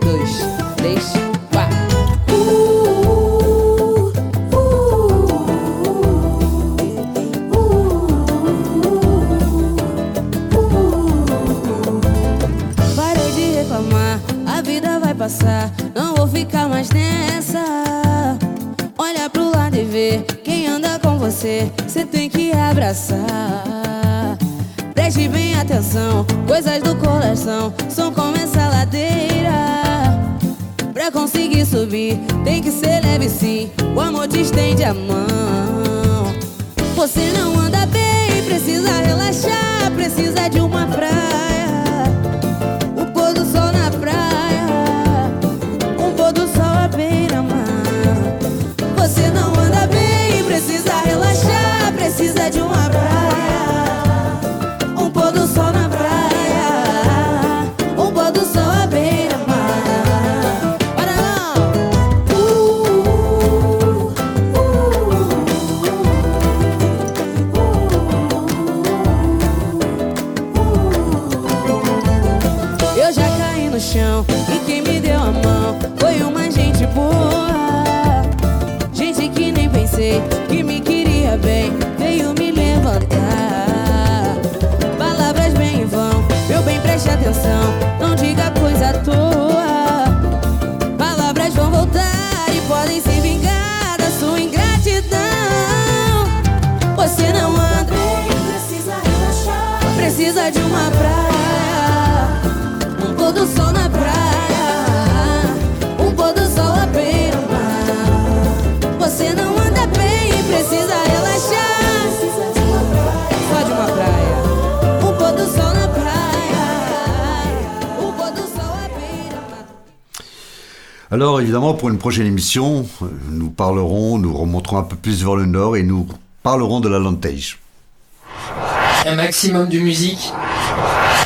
dois, três, passar, não vou ficar mais nessa. Olha pro lado e vê quem anda com você, você tem que abraçar. Preste bem atenção, coisas do coração são como essa ladeira. Pra conseguir subir, tem que ser leve sim. O amor te estende a mão. Você não anda bem, precisa relaxar, precisa de uma praia. Precisa de uma praia. Alors évidemment, pour une prochaine émission, nous parlerons, nous remonterons un peu plus vers le nord et nous parlerons de la Lantage. Un maximum de musique,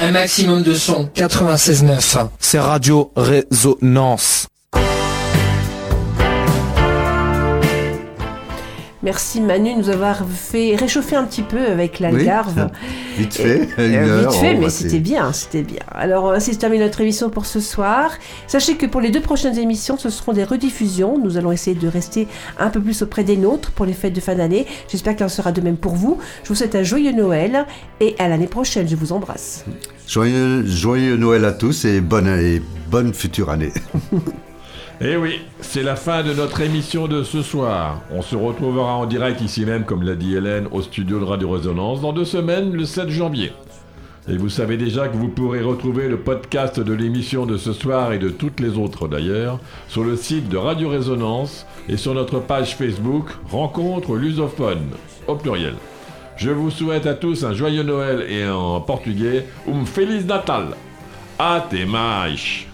un maximum de son. 96.9, c'est Radio Résonance. Merci Manu de nous avoir fait réchauffer un petit peu avec l'Algarve. Oui, vite fait, une euh, heure, Vite fait, mais c'était bien, c'était bien. Alors ainsi se termine notre émission pour ce soir. Sachez que pour les deux prochaines émissions, ce seront des rediffusions. Nous allons essayer de rester un peu plus auprès des nôtres pour les fêtes de fin d'année. J'espère qu'il en sera de même pour vous. Je vous souhaite un joyeux Noël et à l'année prochaine. Je vous embrasse. Joyeux, joyeux Noël à tous et bonne, et bonne future année. Eh oui, c'est la fin de notre émission de ce soir. On se retrouvera en direct ici même, comme l'a dit Hélène, au studio de Radio Résonance dans deux semaines, le 7 janvier. Et vous savez déjà que vous pourrez retrouver le podcast de l'émission de ce soir et de toutes les autres d'ailleurs sur le site de Radio Résonance et sur notre page Facebook Rencontre lusophone au pluriel. Je vous souhaite à tous un joyeux Noël et en portugais Um Feliz Natal. Até mais.